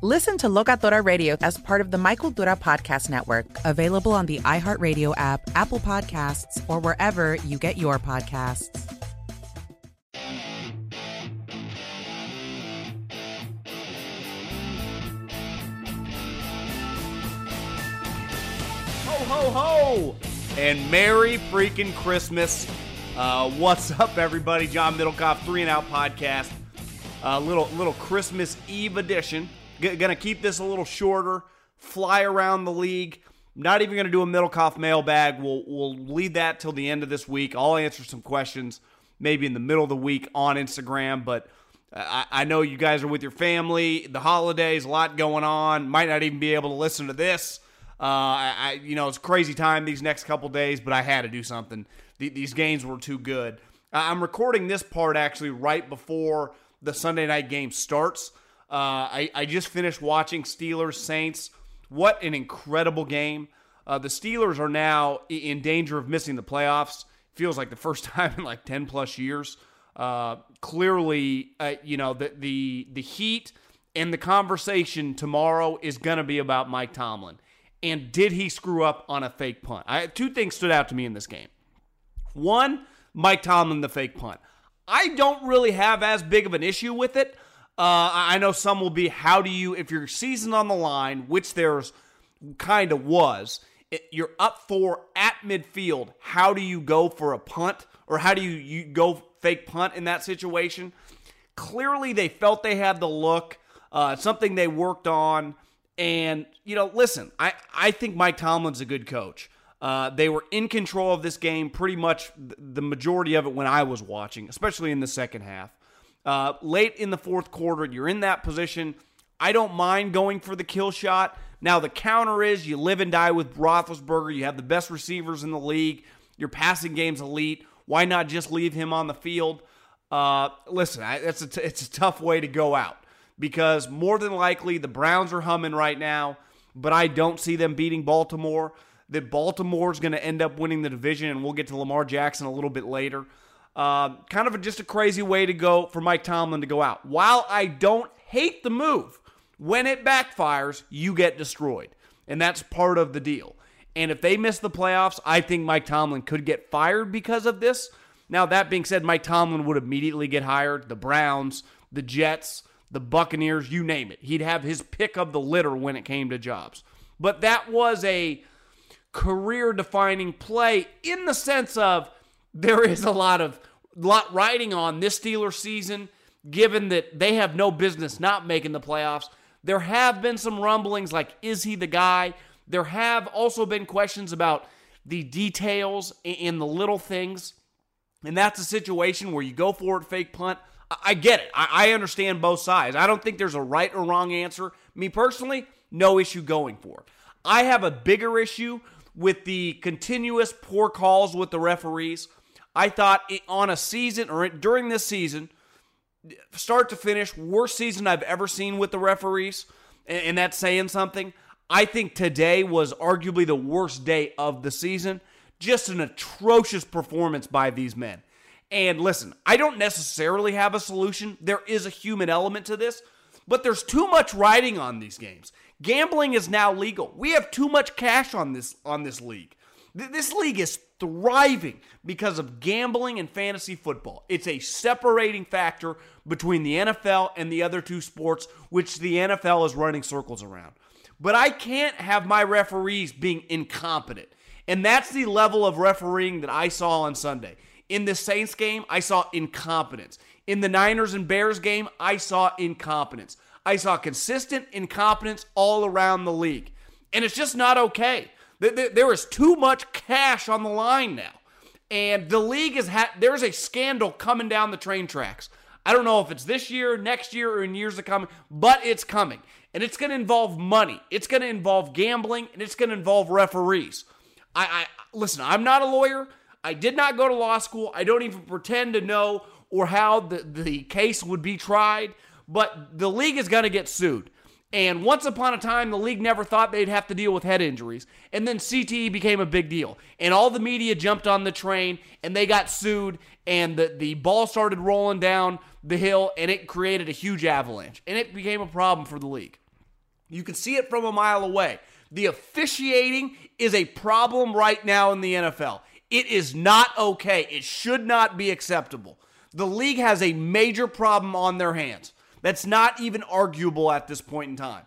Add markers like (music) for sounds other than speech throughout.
Listen to Locatora Radio as part of the My Cultura Podcast Network, available on the iHeartRadio app, Apple Podcasts, or wherever you get your podcasts. Ho, ho, ho! And Merry freaking Christmas. Uh, what's (laughs) up, everybody? John Middlekauff, Three and Out Podcast. A uh, little little Christmas Eve edition. G- gonna keep this a little shorter, fly around the league. Not even gonna do a Middlekauff mailbag. We'll we'll leave that till the end of this week. I'll answer some questions maybe in the middle of the week on Instagram, but. I, I know you guys are with your family, the holidays, a lot going on. Might not even be able to listen to this. Uh, I, I, you know, it's crazy time these next couple days, but I had to do something. The, these games were too good. I'm recording this part actually right before the Sunday night game starts. Uh, I, I just finished watching Steelers Saints. What an incredible game. Uh, the Steelers are now in danger of missing the playoffs. Feels like the first (laughs) time in like 10 plus years. Uh, clearly, uh, you know, the, the, the heat and the conversation tomorrow is going to be about Mike Tomlin. And did he screw up on a fake punt? I, two things stood out to me in this game. One, Mike Tomlin, the fake punt. I don't really have as big of an issue with it. Uh, I know some will be, how do you, if your season on the line, which there's kind of was, it, you're up for at midfield, how do you go for a punt or how do you, you go fake punt in that situation? Clearly, they felt they had the look, uh, something they worked on. And, you know, listen, I, I think Mike Tomlin's a good coach. Uh, they were in control of this game pretty much the majority of it when I was watching, especially in the second half. Uh, late in the fourth quarter, you're in that position. I don't mind going for the kill shot. Now, the counter is you live and die with Roethlisberger. You have the best receivers in the league. Your passing game's elite. Why not just leave him on the field? Uh, listen, I, it's, a t- it's a tough way to go out because more than likely the Browns are humming right now, but I don't see them beating Baltimore. That Baltimore's going to end up winning the division, and we'll get to Lamar Jackson a little bit later. Uh, kind of a, just a crazy way to go for Mike Tomlin to go out. While I don't hate the move, when it backfires, you get destroyed. And that's part of the deal. And if they miss the playoffs, I think Mike Tomlin could get fired because of this. Now, that being said, Mike Tomlin would immediately get hired. The Browns, the Jets, the Buccaneers, you name it. He'd have his pick of the litter when it came to jobs. But that was a career defining play in the sense of there is a lot of lot riding on this Steelers season, given that they have no business not making the playoffs. There have been some rumblings like, is he the guy? There have also been questions about the details in the little things. And that's a situation where you go for it, fake punt. I get it. I understand both sides. I don't think there's a right or wrong answer. Me personally, no issue going for it. I have a bigger issue with the continuous poor calls with the referees. I thought it, on a season or during this season, start to finish, worst season I've ever seen with the referees, and, and that's saying something. I think today was arguably the worst day of the season. Just an atrocious performance by these men. And listen, I don't necessarily have a solution. There is a human element to this, but there's too much riding on these games. Gambling is now legal. We have too much cash on this on this league. This league is thriving because of gambling and fantasy football. It's a separating factor between the NFL and the other two sports, which the NFL is running circles around. But I can't have my referees being incompetent. And that's the level of refereeing that I saw on Sunday. In the Saints game, I saw incompetence. In the Niners and Bears game, I saw incompetence. I saw consistent incompetence all around the league. And it's just not okay. There is too much cash on the line now. And the league is ha- there's a scandal coming down the train tracks. I don't know if it's this year, next year, or in years to come, but it's coming. And it's going to involve money. It's going to involve gambling, and it's going to involve referees. I, I listen. I'm not a lawyer. I did not go to law school. I don't even pretend to know or how the, the case would be tried. But the league is going to get sued. And once upon a time, the league never thought they'd have to deal with head injuries. And then CTE became a big deal. And all the media jumped on the train and they got sued. And the, the ball started rolling down the hill and it created a huge avalanche. And it became a problem for the league. You can see it from a mile away. The officiating is a problem right now in the NFL. It is not okay. It should not be acceptable. The league has a major problem on their hands. That's not even arguable at this point in time.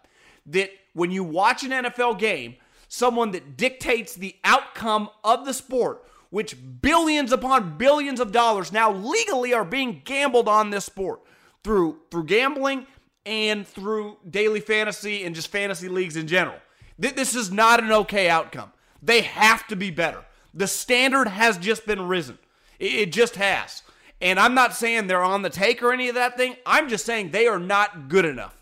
That when you watch an NFL game, someone that dictates the outcome of the sport, which billions upon billions of dollars now legally are being gambled on this sport through through gambling and through daily fantasy and just fantasy leagues in general. That this is not an okay outcome. They have to be better. The standard has just been risen. It just has. And I'm not saying they're on the take or any of that thing. I'm just saying they are not good enough.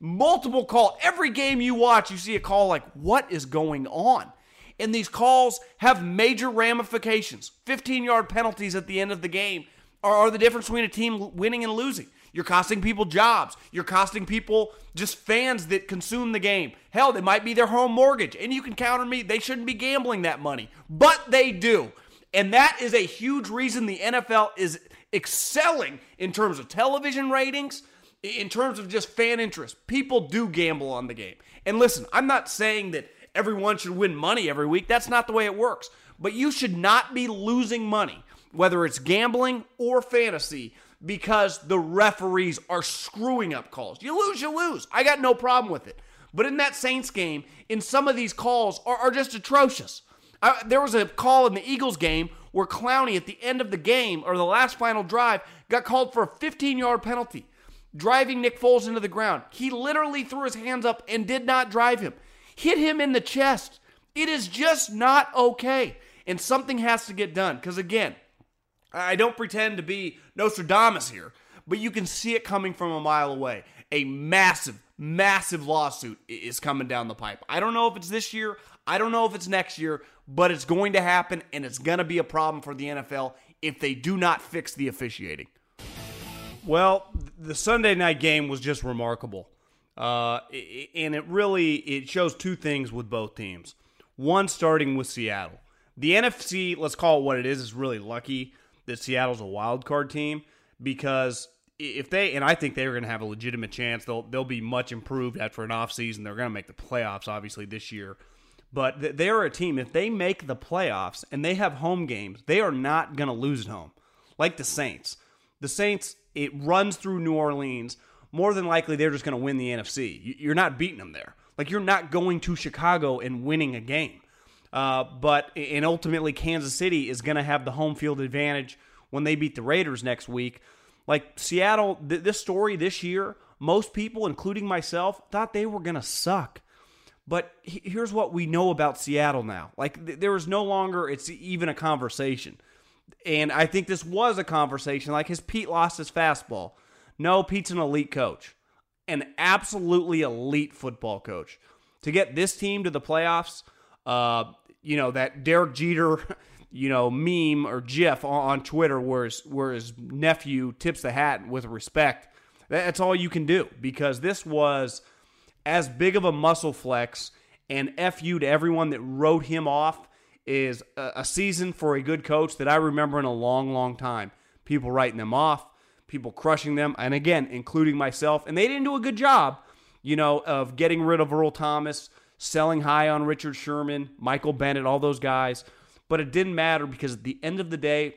Multiple call. Every game you watch, you see a call like, what is going on? And these calls have major ramifications. 15 yard penalties at the end of the game are, are the difference between a team winning and losing. You're costing people jobs. You're costing people just fans that consume the game. Hell, they might be their home mortgage. And you can counter me, they shouldn't be gambling that money. But they do. And that is a huge reason the NFL is excelling in terms of television ratings, in terms of just fan interest. People do gamble on the game. And listen, I'm not saying that everyone should win money every week. That's not the way it works. But you should not be losing money, whether it's gambling or fantasy, because the referees are screwing up calls. You lose, you lose. I got no problem with it. But in that Saints game, in some of these calls are, are just atrocious. I, there was a call in the Eagles game where Clowney at the end of the game or the last final drive got called for a 15 yard penalty, driving Nick Foles into the ground. He literally threw his hands up and did not drive him, hit him in the chest. It is just not okay. And something has to get done. Because again, I don't pretend to be Nostradamus here, but you can see it coming from a mile away. A massive, massive lawsuit is coming down the pipe. I don't know if it's this year. I don't know if it's next year, but it's going to happen and it's going to be a problem for the NFL if they do not fix the officiating. Well, the Sunday night game was just remarkable. Uh, and it really it shows two things with both teams. One starting with Seattle. The NFC, let's call it what it is, is really lucky that Seattle's a wild card team because if they and I think they're going to have a legitimate chance. They'll they'll be much improved after an offseason. They're going to make the playoffs obviously this year. But they're a team, if they make the playoffs and they have home games, they are not going to lose at home. Like the Saints. The Saints, it runs through New Orleans. More than likely, they're just going to win the NFC. You're not beating them there. Like, you're not going to Chicago and winning a game. Uh, but, and ultimately, Kansas City is going to have the home field advantage when they beat the Raiders next week. Like, Seattle, th- this story this year, most people, including myself, thought they were going to suck. But here's what we know about Seattle now. Like th- there is no longer it's even a conversation. And I think this was a conversation. Like his Pete lost his fastball? No, Pete's an elite coach. An absolutely elite football coach. To get this team to the playoffs, uh, you know, that Derek Jeter, (laughs) you know, meme or GIF on, Twitter where his, where his nephew tips the hat with respect. That's all you can do because this was as big of a muscle flex and fu to everyone that wrote him off is a, a season for a good coach that I remember in a long, long time. People writing them off, people crushing them, and again, including myself. And they didn't do a good job, you know, of getting rid of Earl Thomas, selling high on Richard Sherman, Michael Bennett, all those guys. But it didn't matter because at the end of the day,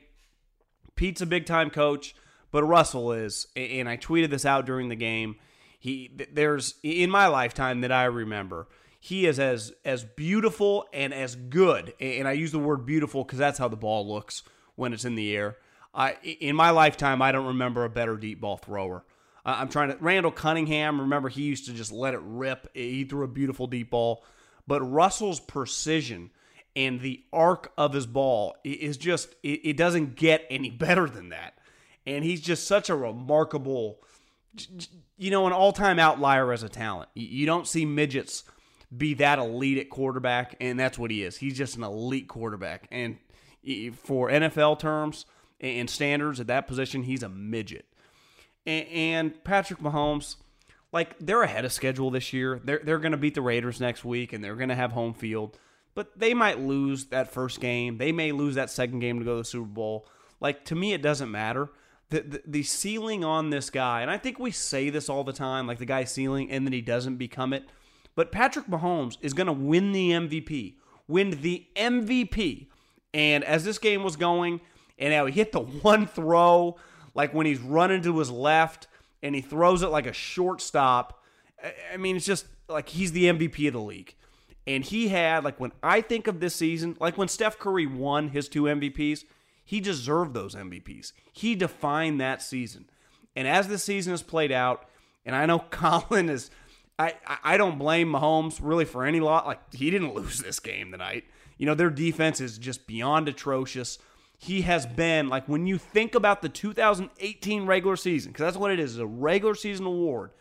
Pete's a big time coach, but Russell is. And I tweeted this out during the game. He there's in my lifetime that I remember he is as as beautiful and as good. And I use the word beautiful because that's how the ball looks when it's in the air. I in my lifetime, I don't remember a better deep ball thrower. I'm trying to Randall Cunningham. Remember, he used to just let it rip. He threw a beautiful deep ball, but Russell's precision and the arc of his ball is just it, doesn't get any (laughs) better than that. And he's just such a remarkable, you know, an all-time outlier as a talent. You don't see midgets be that elite at quarterback, and that's what he is. He's just an elite quarterback, and for NFL terms and standards at that position, he's a midget. And Patrick Mahomes, like they're ahead of schedule this year. They're they're going to beat the Raiders next week, and they're going to have home field. But they might lose that first game. They may lose that second game to go to the Super Bowl. Like to me, it doesn't matter. The, the, ceiling on this guy, and I think we say this all the time, like the guy's ceiling, and then he doesn't become it. But Patrick Mahomes is going to win the MVP, win the MVP. And as this game was going, and now he hit the one throw, like when he's running to his left and he throws it like a shortstop. I mean, it's just like he's the MVP of the league. And he had, like, when I think of this season, like when Steph Curry won his two MVPs, he deserved those MVPs. He defined that season. And as the season has played out, and I know (laughs) Colin is I, I don't blame Mahomes really for any lot. Like he didn't lose this game tonight. You know their defense is just beyond atrocious. He has been like when you think about the 2018 regular season, because that's what it is, is, a regular season award.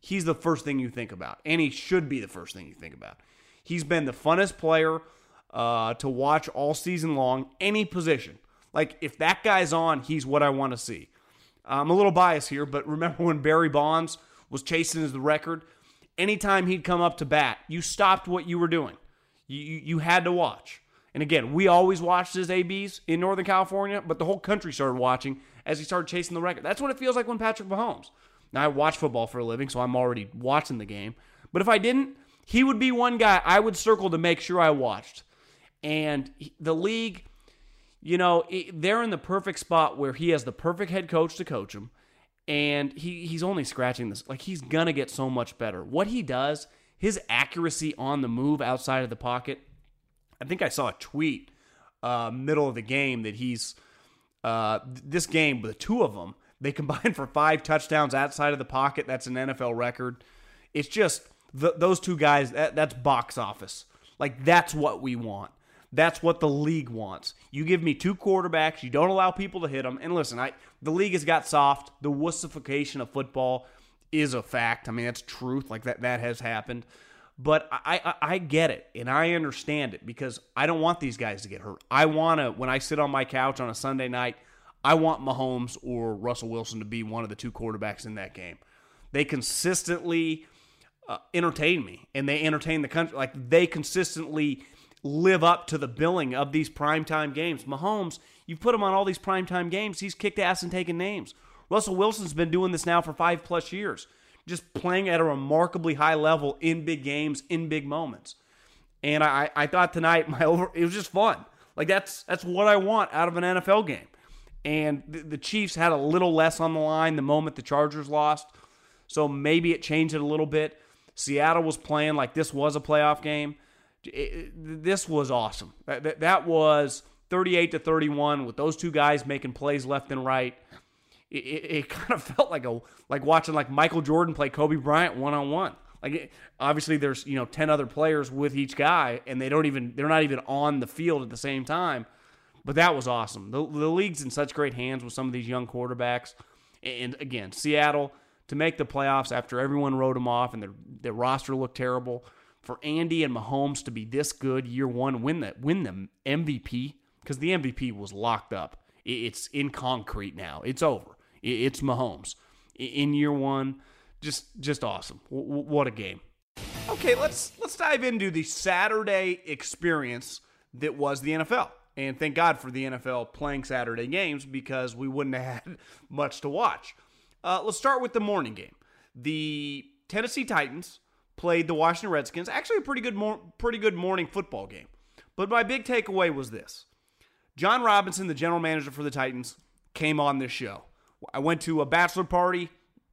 He's the first thing you think about, and he should be the first thing you think about. He's been the funnest player uh, to watch all season long, any position. Like if that guy's on, he's what I want to see. I'm a little biased here, but remember (laughs) when Barry Bonds was chasing his record? anytime he'd come up to bat, you stopped what you were doing. You, you, you had to watch. And again, we always watched his ABs in Northern California, but the whole country started watching as he started chasing the record. That's what it feels like when Patrick Mahomes. Now, I watch football for a living, so I'm already watching the game. But if I didn't, he would be one guy I would circle to make sure I watched. And the league, you know, they're in the perfect spot where he has the perfect head coach to coach him and he he's only scratching this. Like he's gonna get so much better. What he does, his accuracy on the move outside of the pocket. I think I saw a tweet uh, middle of the game that he's uh, this game, the two of them, they (laughs) combined for five touchdowns outside of the pocket. That's an NFL record. It's just the, those two guys. That, that's box office. Like that's what we want. That's what the league wants. You give me two quarterbacks, you don't allow people to hit them. And listen, I the league has got soft. The wussification of football is a fact. I mean, that's truth. Like that that has happened. But I, I, I get it and I understand it because I don't want these guys to get hurt. I want to when I sit on my couch on a Sunday night, I want Mahomes or Russell Wilson to be one of the two quarterbacks in that game. They consistently uh, entertain me and they entertain the country. Like they consistently live up to the billing of these primetime games. Mahomes, you've put him on all these primetime games, he's kicked ass and taken names. Russell Wilson's been doing this now for five plus years, just playing at a remarkably high level in big games, in big moments. And I, I thought tonight my over it was just fun. Like that's that's what I want out of an NFL game. And the, the Chiefs had a little less on the line the moment the Chargers lost. So maybe it changed it a little bit. Seattle was playing like this was a playoff game it, this was awesome. That, that, that, was 38 to 31 with those two guys making plays left and right. It, it, it (laughs) kind of felt like a like watching like Michael Jordan play Kobe Bryant one on one. Like obviously there's you know 10 other players with each guy and they don't even they're not even on the field at the same time. But that was awesome. The, the league's in such great hands with some of these young quarterbacks. And again, Seattle to make the playoffs after everyone wrote them off and their, their roster looked terrible for Andy and Mahomes to be this good year one, win the win the MVP because the MVP was locked up. It's in concrete now. It's over. It's Mahomes in year one. Just just awesome. What a game. Okay, let's let's dive into the Saturday experience that was the NFL. And thank God for the NFL playing Saturday games because we wouldn't have had (laughs) much to watch. Uh, let's start with the morning game. The Tennessee Titans played the Washington Redskins. Actually, a pretty good, mor- pretty good morning football game. But my big takeaway was this: Jon Robinson, the general manager for the Titans, came on this show. I went to a bachelor party.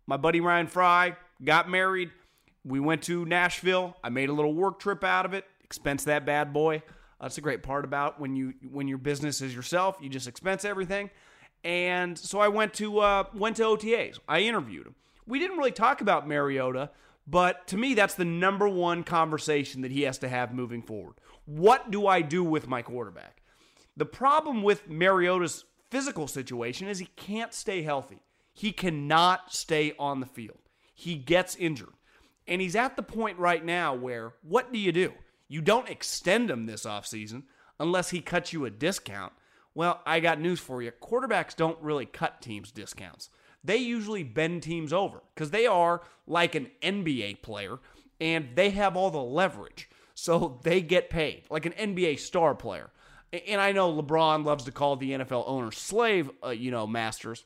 My buddy Ryan Fry got married. We went to Nashville. I made a little work trip out of it. Expense that bad boy. That's the great part about when you when your business is yourself. You just expense everything. And so I went to uh, went to OTAs. I interviewed him. We didn't really talk about Mariota, but to me, that's the number one conversation that he has to have moving forward. What do I do with my quarterback? The problem with Mariota's physical situation is he can't stay healthy. He cannot stay on the field. He gets injured. And he's at the point right now where what do you do? You don't extend him this offseason unless he cuts you a discount. Well, I got news for you. Quarterbacks don't really cut teams discounts. They usually bend teams over because they are like an NBA player and they have all the leverage. So they get paid like an NBA star player. And I know LeBron loves to call the NFL owner slave, uh, you know, masters.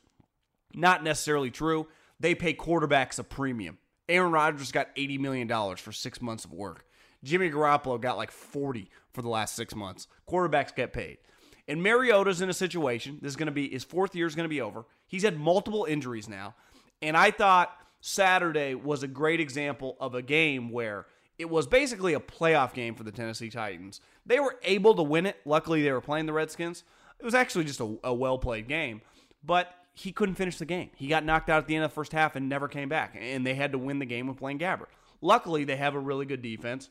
Not necessarily true. They pay quarterbacks a premium. Aaron Rodgers got $80 million for six months of work. Jimmy Garoppolo got like 40 for the last six months. Quarterbacks get paid. And Mariota's in a situation, this is going to be, his fourth year is going to be over. He's had multiple injuries now. And I thought Saturday was a great example of a game where it was basically a playoff game for the Tennessee Titans. They were able to win it. Luckily, they were playing the Redskins. It was actually just a, a well played game, but he couldn't finish the game. He got knocked out at the end of the first half and never came back, and they had to win the game with Blaine Gabbert. Luckily, they have a really good defense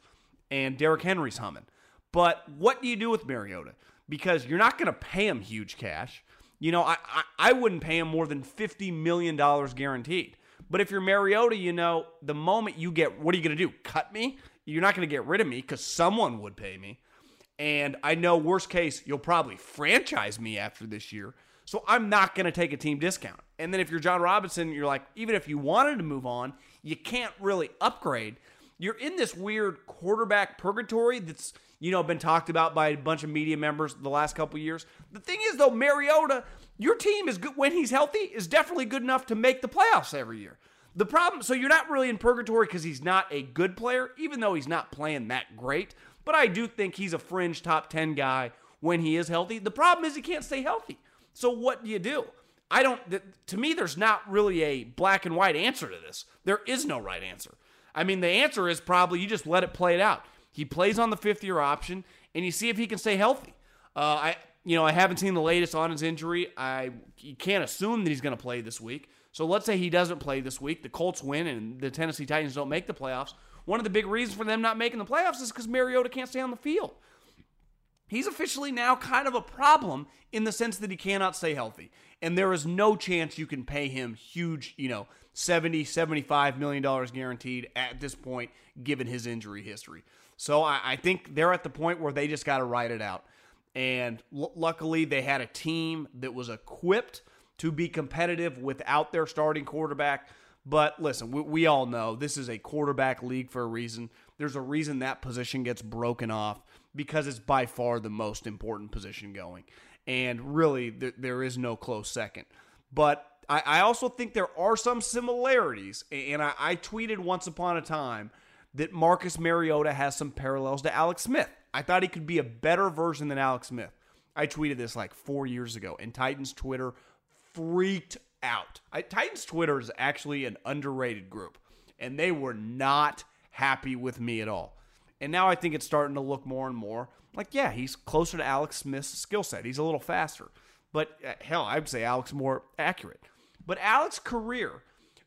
and Derrick Henry's humming. But what do you do with Mariota? Because you're not going to pay him huge cash. You know, I, I, I wouldn't pay him more than $50 million guaranteed. But if you're Mariota, you know, the moment you get, what are you going to do? Cut me? You're not going to get rid of me because someone would pay me. And I know, worst case, you'll probably franchise me after this year. So I'm not going to take a team discount. And then if you're Jon Robinson, you're like, even if you wanted to move on, you can't really upgrade you're in this weird quarterback purgatory that's you know been talked about by a bunch of media members the last couple years. The thing is though, Mariota, your team is good when he's healthy is definitely good enough to make the playoffs every year. The problem, so you're not really in purgatory because he's not a good player, even though he's not playing that great. But I do think he's a fringe top 10 guy when he is healthy. The problem is he can't stay healthy. So what do you do? I don't, to me, there's not really a black and white answer to this. There is no right answer. I mean, the answer is probably you just let it play it out. He plays on the fifth year option, and you see if he can stay healthy. Uh, I, you know, I haven't seen the latest on his injury. I you can't assume that he's going to play this week. So let's say he doesn't play this week. The Colts win, and the Tennessee Titans don't make the playoffs. One of the big reasons for them not making the playoffs is because Mariota can't stay on the field. He's officially now kind of a problem in the sense that he cannot stay healthy. And there is no chance you can pay him huge, you know, 70, 75 million dollars guaranteed at this point, given his injury history. So I, I think they're at the point where they just got to write it out. And l- luckily, they had a team that was equipped to be competitive without their starting quarterback. But listen, we, we, all know this is a quarterback league for a reason. There's a reason that position gets broken off because it's by far the most important position going. And really, th- there is no close second. But I, I also think there are some similarities, and I, I tweeted once upon a time that Marcus Mariota has some parallels to Alex Smith. I thought he could be a better version than Alex Smith. I tweeted this like four years ago, and Titans Twitter freaked out. I, Titans Twitter is actually an underrated group, and they were not happy with me at all. And now I think it's starting to look more and more like, yeah, he's closer to Alex Smith's skill set. He's a little faster. But uh, hell, I would say Alex more accurate. But Alex's career,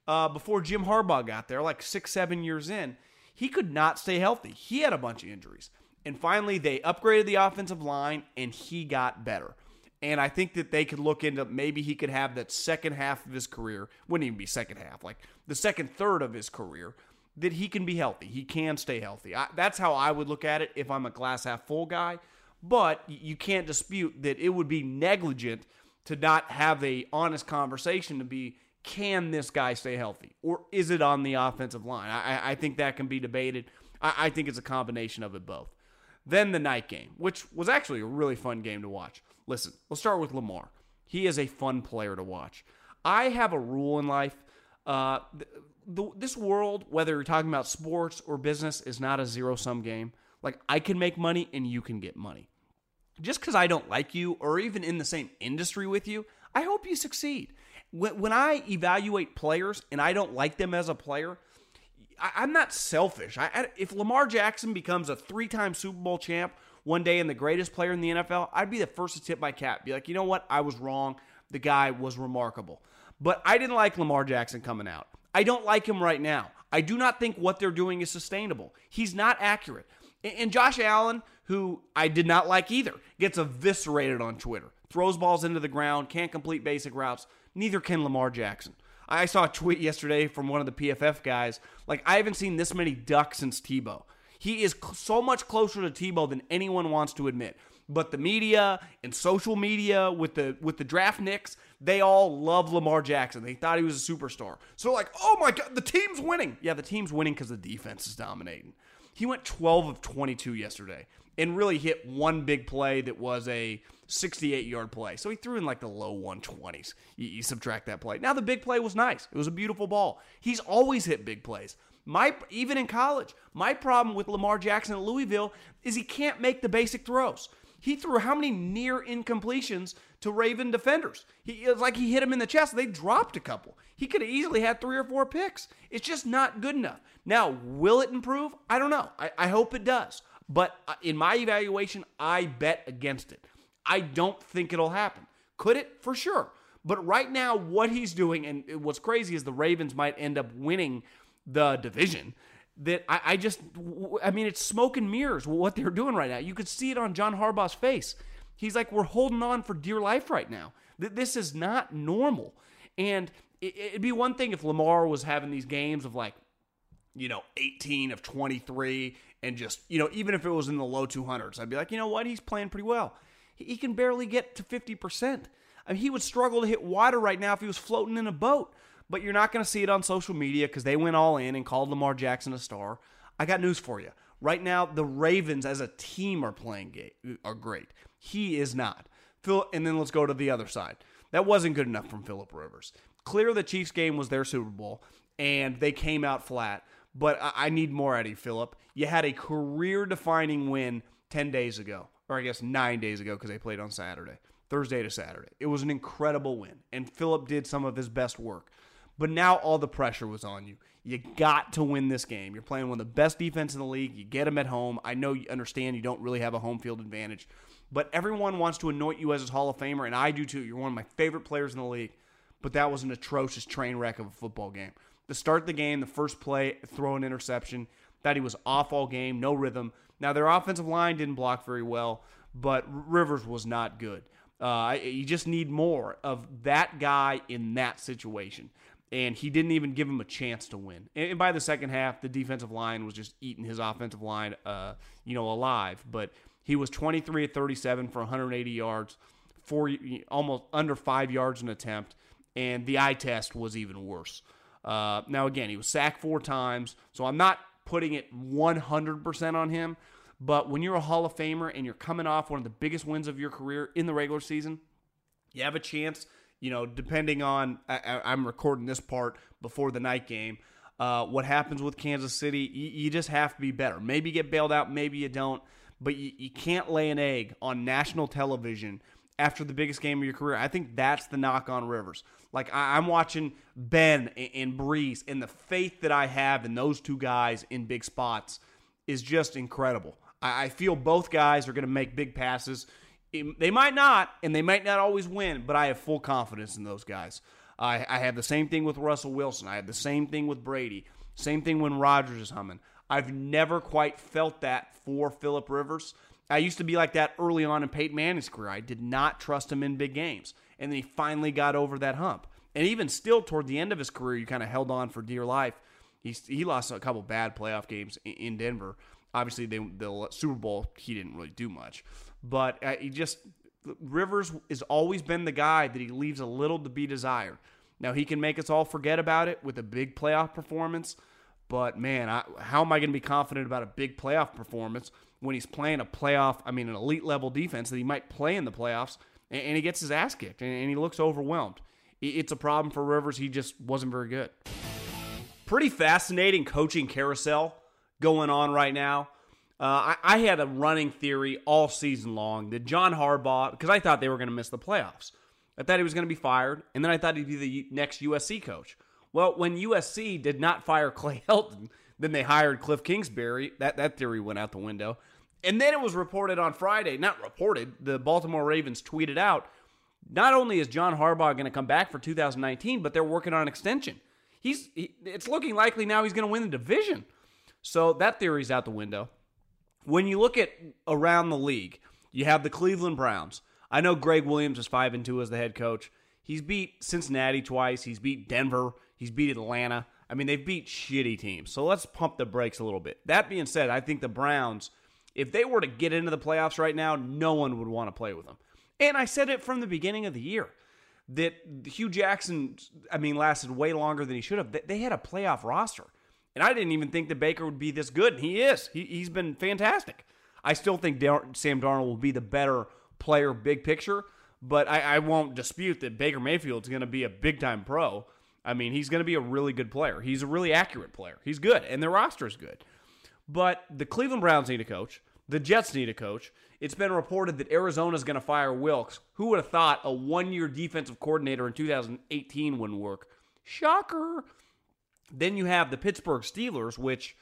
uh, before Jim Harbaugh got there, like six, seven years in, he could not stay healthy. He had a bunch of injuries. And finally, they upgraded the offensive line and he got better. And I think that they could look into maybe he could have that second half of his career, wouldn't even be second half, like the second third of his career, that he can be healthy. He can stay healthy. I, that's how I would look at it if I'm a glass half full guy. But you can't dispute that it would be negligent to not have a honest conversation to be can this guy stay healthy or is it on the offensive line? I, I think that can be debated. I, I think it's a combination of it both. Then the night game, which was actually a really fun game to watch. Listen, let's start with Lamar. He is a fun player to watch. I have a rule in life. Uh, this world, whether you're talking about sports or business, is not a zero sum game. Like, I can make money and you can get money. Just because I don't like you or even in the same industry with you, I hope you succeed. When, when I evaluate players and I don't like them as a player, I, am not selfish. I, if Lamar Jackson becomes a three time Super Bowl champ one day and the greatest player in the NFL, I'd be the first to tip my cap. Be like, you know what? I was wrong. The guy was remarkable. But I didn't like Lamar Jackson coming out. I don't like him right now. I do not think what they're doing is sustainable. He's not accurate. And Josh Allen, who I did not like either, gets eviscerated on Twitter. Throws balls into the ground, can't complete basic routes. Neither can Lamar Jackson. I saw a tweet yesterday from one of the PFF guys. Like, I haven't seen this many ducks since Tebow. He is so much closer to Tebow than anyone wants to admit. But the media and social media with the with the draft nicks, they all love Lamar Jackson. They thought he was a superstar. So like, oh my god, the team's winning. Yeah, the team's winning because the defense is dominating. He went 12 of 22 yesterday and really hit one big play that was a 68 yard play. So he threw in like the low 120s. You, you, subtract that play. Now the big play was nice. It was a beautiful ball. He's always hit big plays. My even in college, my problem with Lamar Jackson at Louisville is he can't make the basic throws. He threw how many near incompletions to Raven defenders? He it's like he hit him in the chest. They dropped a couple. He could have easily had three or four picks. It's just not good enough. Now, will it improve? I don't know. I, I hope it does. But uh, in my evaluation, I bet against it. I don't think it'll happen. Could it? For sure. But right now, what he's doing, and what's crazy is the Ravens might end up winning the division. That I, I just, I mean, it's smoke and mirrors what they're doing right now. You could see it on John Harbaugh's face. He's like, we're holding on for dear life right now. This is not normal. And it'd be one thing if Lamar was having these games of like, you know, 18 of 23 and just, you know, even if it was in the low 200s, I'd be like, you know what? He's playing pretty well. He can barely get to 50%. I mean, he would struggle to hit water right now if he was floating in a boat. But you're not going to see it on social media because they went all in and called Lamar Jackson a star. I got news for you. Right now, the Ravens as a team are playing are great. He is not. Phil, and then let's go to the other side. That wasn't good enough from Philip Rivers. Clear the Chiefs game was their Super Bowl, and they came out flat. But I need more out of Philip. You had a career defining win 10 days ago, or I guess nine days ago because they played on Saturday, Thursday to Saturday. It was an incredible win, and Philip did some of his best work. But now all the pressure was on you. You got to win this game. You're playing one of the best defense in the league. You get them at home. I know you understand you don't really have a home field advantage, but everyone wants to anoint you as a Hall of Famer, and I do too. You're one of my favorite players in the league. But that was an atrocious train wreck of a football game to start the game, the first play, throw an interception. That he was off all game, no rhythm. Now their offensive line didn't block very well, but Rivers was not good. Uh, you just need more of that guy in that situation. And he didn't even give him a chance to win. And by the second half, the defensive line was just eating his offensive line, uh, you know, alive. But he was 23 at 37 for 180 yards, four almost under five yards an attempt, and the eye test was even worse. Uh, now, again, he was sacked four times, so I'm not putting it 100% on him. But when you're a Hall of Famer and you're coming off one of the biggest wins of your career in the regular season, you have a chance, you know, depending on, I, am recording this part before the night game. Uh, what happens with Kansas City, you, you, just have to be better. Maybe you get bailed out, maybe you don't, but you, you can't lay an egg on national television after the biggest game of your career. I think that's the knock on Rivers. Like I, am watching Ben and Brees, and the faith that I have in those two guys in big spots is just incredible. I, I feel both guys are going to make big passes. They might not, and they might not always win, but I have full confidence in those guys. I, I have the same thing with Russell Wilson. I have the same thing with Brady. Same thing when Rodgers is humming. I've never quite felt that for Philip Rivers. I used to be like that early on in Peyton Manning's career. I did not trust him in big games. And then he finally got over that hump. And even still, toward the end of his career, you kind of held on for dear life. He's, he lost a couple bad playoff games in Denver. Obviously, they, the Super Bowl, he didn't really do much. But uh, he just, Rivers has always been the guy that he leaves a little to be desired. Now, he can make us all forget about it with a big playoff performance. But man, I, how am I going to be confident about a big playoff performance when he's playing a playoff, I mean, an elite level defense that he might play in the playoffs and, and he gets his ass kicked and, and he looks overwhelmed? It's a problem for Rivers. He just wasn't very good. Pretty fascinating coaching carousel going on right now. Uh, I, I, had a running theory all season long that John Harbaugh, because I thought they were going to miss the playoffs. I thought he was going to be fired, and then I thought he'd be the next USC coach. Well, when USC did not fire (laughs) Clay Helton, then they hired Cliff Kingsbury. That that theory went out the window. And then it was reported on Friday, not reported, the Baltimore Ravens tweeted out, not only is John Harbaugh going to come back for 2019, but they're working on an extension. He's he, it's looking likely now he's going to win the division. So that theory's out the window. When you look at around the league, you have the Cleveland Browns. I know Gregg Williams is 5 and 2 as the head coach. He's beat Cincinnati twice, he's beat Denver, He's beat Atlanta. I mean, they've beat shitty teams. So let's pump the brakes a little bit. That being said, I think the Browns, if they were to get into the playoffs right now, no one would want to play with them. And I said it from the beginning of the year that Hue Jackson, I mean, lasted way longer than he should have. They had a playoff roster. And I didn't even think that Baker would be this good. And he is. He, has been fantastic. I still think Dar- Sam Darnold will be the better player, big picture. But I, I won't dispute that Baker Mayfield's going to be a big time pro. I mean, he's going to be a really good player. He's a really accurate player. He's good, and their roster is good. But the Cleveland Browns need a coach. The Jets need a coach. It's been reported that Arizona is going to fire Wilks. Who would have thought a one year defensive coordinator in 2018 wouldn't work? Shocker. Then you have the Pittsburgh Steelers, which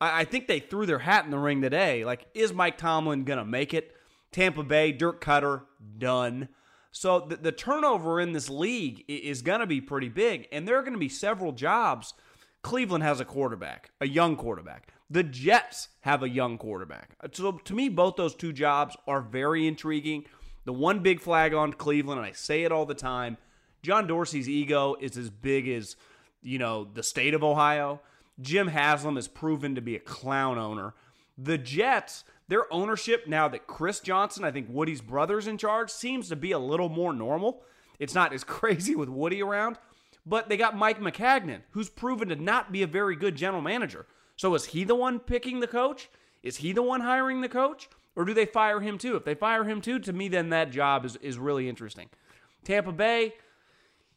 I think they threw their hat in the ring today. Like, is Mike Tomlin going to make it? Tampa Bay, Dirk Koetter, done. So the, the turnover in this league is going to be pretty big, and there are going to be several jobs. Cleveland has a quarterback, a young quarterback. The Jets have a young quarterback. So to me, both those two jobs are very intriguing. The one big flag on Cleveland, and I say it all the time John Dorsey's ego is as big as, you know, the state of Ohio. Jim Haslam has proven to be a clown owner. The Jets, their ownership, now that Chris Johnson, I think Woody's brother's in charge, seems to be a little more normal. It's not as (laughs) crazy with Woody around, but they got Mike Maccagnan, who's proven to not be a very good general manager. So is he the one picking the coach? Is he the one hiring the coach? Or do they fire him too? If they fire him too, to me, then that job is, is really interesting. Tampa Bay,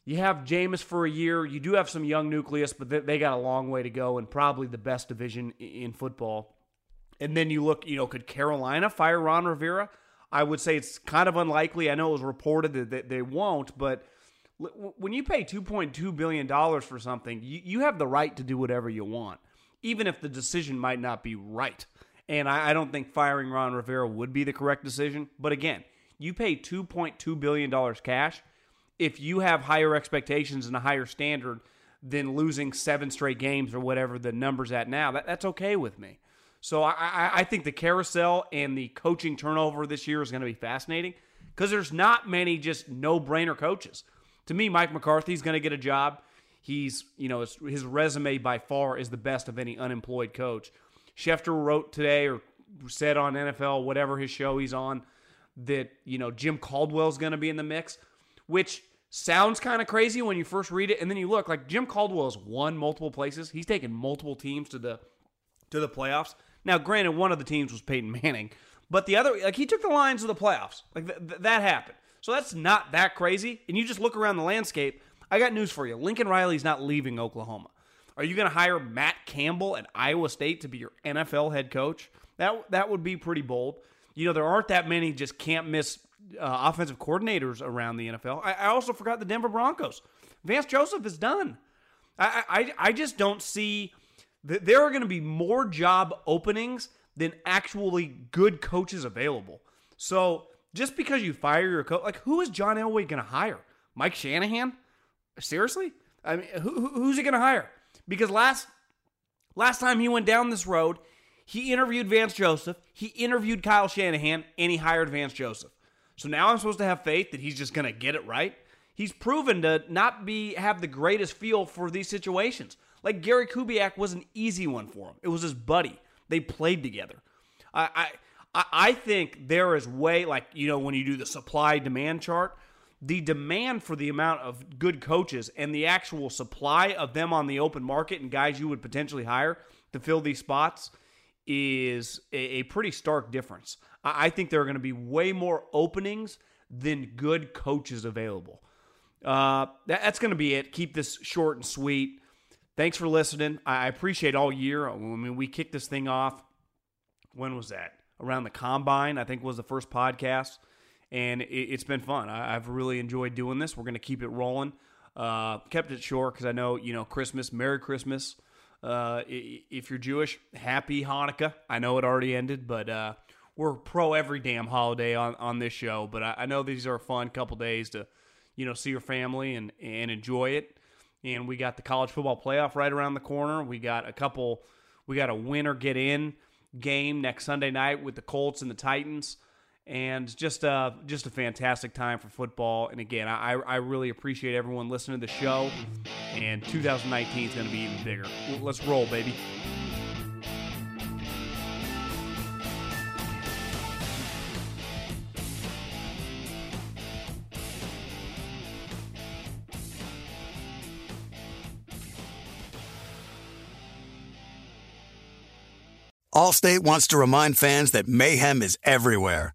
you have Jameis for a year. You do have some young nucleus, but they got a long way to go and probably the best division in football. And then you look, you know, could Carolina fire Ron Rivera? I would say it's kind of unlikely. I know it was reported that they won't, but when you pay $2.2 billion for something, you, have the right to do whatever you want, even if the decision might not be right. And I, don't think firing Ron Rivera would be the correct decision. But again, you pay $2.2 billion cash. If you have higher expectations and a higher standard than losing seven straight games or whatever the number's at now, that, that's okay with me. So I, I think the carousel and the coaching turnover this year is going to be fascinating because there's not many just no brainer coaches. To me, Mike McCarthy's going to get a job. He's, you know, his, his resume by far is the best of any unemployed coach. Schefter wrote today or said on NFL, whatever his show he's on, that, you know, Jim Caldwell's going to be in the mix, which sounds kind of crazy when you first read it. And then you look like Jim Caldwell has won multiple places. He's taken multiple teams to the to the playoffs. Now, granted, one of the teams was Peyton Manning, but the other, like he took the Lions to the playoffs. Like th- th- that happened. So that's not that crazy. And you just look around the landscape. I got news for you. Lincoln Riley's not leaving Oklahoma. Are you going to hire Matt Campbell at Iowa State to be your NFL head coach? That that would be pretty bold. You know, there aren't that many just can't miss uh, offensive coordinators around the NFL. I, I, also forgot the Denver Broncos. Vance Joseph is done. I, I, I just don't see that there are going to be more job openings than actually good coaches available. So just because you fire your coach, like who is John Elway going to hire? Mike Shanahan? Seriously? I mean, who, who's he going to hire? Because last last time he went down this road, he interviewed Vance Joseph, he interviewed Kyle Shanahan, and he hired Vance Joseph. So now I'm supposed to have faith that he's just going to get it right. He's proven to not be have the greatest feel for these situations. Like Gary Kubiak was an easy one for him. It was his buddy. They played together. I I I think there is way like you know when you do the supply demand chart, the demand for the amount of good coaches and the actual supply of them on the open market and guys you would potentially hire to fill these spots is a, a pretty stark difference. I, I think there are going to be way more openings than good coaches available. Uh, that, that's going to be it. Keep this short and sweet. Thanks for listening. I appreciate all year. I mean, we kicked this thing off. When was that? Around the combine, I think was the first podcast, and it, has been fun. I, have really enjoyed doing this. We're going to keep it rolling. Uh, kept it short because I know you know Christmas. Merry Christmas. Uh, if you're Jewish, happy Hanukkah. I know it already ended, but uh, we're pro every damn holiday on, on this show. But I, I know these are a fun couple days to, you know, see your family and, and enjoy it. And we got the college football playoff right around the corner. We got a couple, we got a win or get in game next Sunday night with the Colts and the Titans and just a just a fantastic time for football. And again, I I really appreciate everyone listening to the show. And 2019 is going to be even bigger. Let's roll, baby. Allstate wants to remind fans that mayhem is everywhere